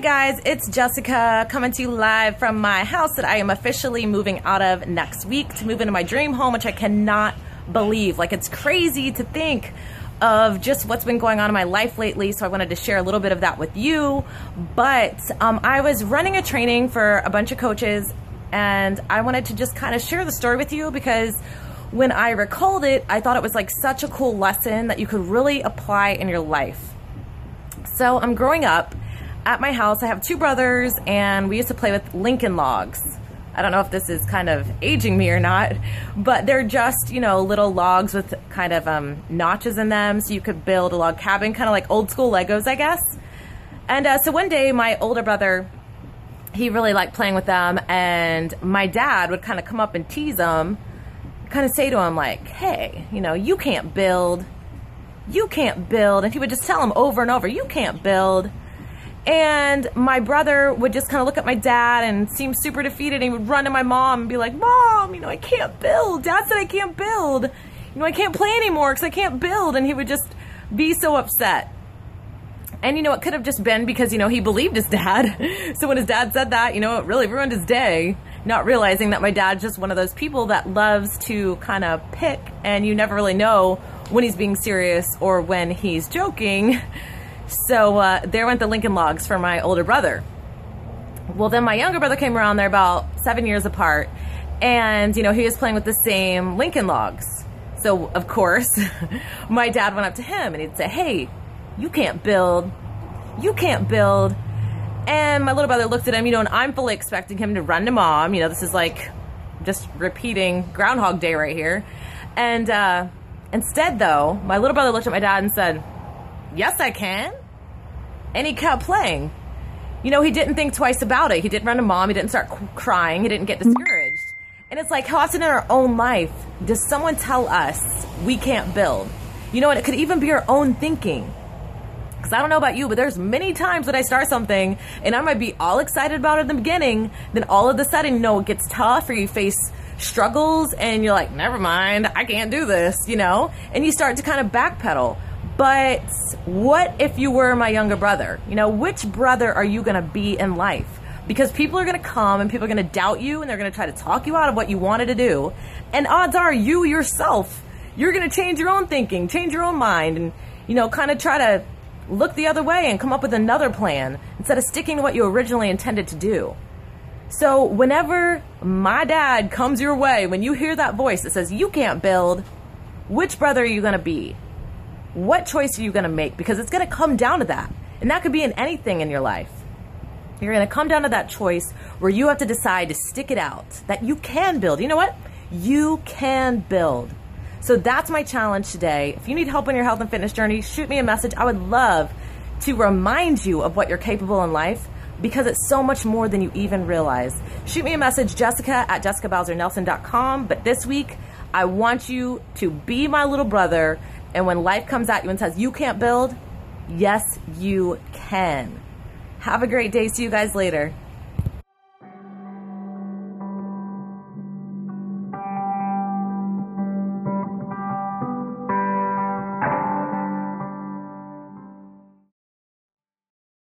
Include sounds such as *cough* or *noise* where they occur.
Guys, it's Jessica coming to you live from my house that I am officially moving out of next week to move into my dream home, which I cannot believe. Like, it's crazy to think of just what's been going on in my life lately. So I wanted to share a little bit of that with you. But um, I was running a training for a bunch of coaches, and I wanted to just kind of share the story with you because when I recalled it, I thought it was like such a cool lesson that you could really apply in your life. So I'm growing up at my house. I have two brothers, and we used to play with Lincoln logs. I don't know if this is kind of aging me or not, but they're just, you know, little logs with kind of um, notches in them so you could build a log cabin, kind of like old school Legos, I guess. And uh, so one day, my older brother, he really liked playing with them, and my dad would kind of come up and tease him, kind of say to him, like, hey, you know, you can't build. You can't build. And he would just tell him over and over, you can't build. And my brother would just kind of look at my dad and seem super defeated. And he would run to my mom and be like, Mom, you know, I can't build. Dad said I can't build. You know, I can't play anymore because I can't build. And he would just be so upset. And, you know, it could have just been because, you know, he believed his dad. *laughs* so when his dad said that, you know, it really ruined his day. Not realizing that my dad's just one of those people that loves to kind of pick and you never really know when he's being serious or when he's joking. *laughs* So uh, there went the Lincoln Logs for my older brother. Well, then my younger brother came around. They're about seven years apart. And, you know, he was playing with the same Lincoln Logs. So, of course, *laughs* my dad went up to him and he'd say, Hey, you can't build. You can't build. And my little brother looked at him, you know, and I'm fully expecting him to run to mom. You know, this is like just repeating Groundhog Day right here. And uh, instead, though, my little brother looked at my dad and said, Yes, I can. And he kept playing. You know, he didn't think twice about it. He didn't run to mom. He didn't start crying. He didn't get discouraged. And it's like, how often in our own life does someone tell us we can't build? You know, and it could even be our own thinking. Because I don't know about you, but there's many times that I start something and I might be all excited about it in the beginning. Then all of a sudden, you know, it gets tough or you face struggles and you're like, never mind, I can't do this, you know? And you start to kind of backpedal. But what if you were my younger brother? You know, which brother are you going to be in life? Because people are going to come and people are going to doubt you and they're going to try to talk you out of what you wanted to do. And odds are you yourself, you're going to change your own thinking, change your own mind, and, you know, kind of try to look the other way and come up with another plan instead of sticking to what you originally intended to do. So, whenever my dad comes your way, when you hear that voice that says, you can't build, which brother are you going to be? What choice are you going to make? Because it's going to come down to that. And that could be in anything in your life. You're going to come down to that choice where you have to decide to stick it out, that you can build. You know what? You can build. So that's my challenge today. If you need help on your health and fitness journey, shoot me a message. I would love to remind you of what you're capable in life because it's so much more than you even realize. Shoot me a message, jessica at jessicabowsernelson.com. But this week, I want you to be my little brother and when life comes at you and says, you can't build, yes, you can. Have a great day. See you guys later.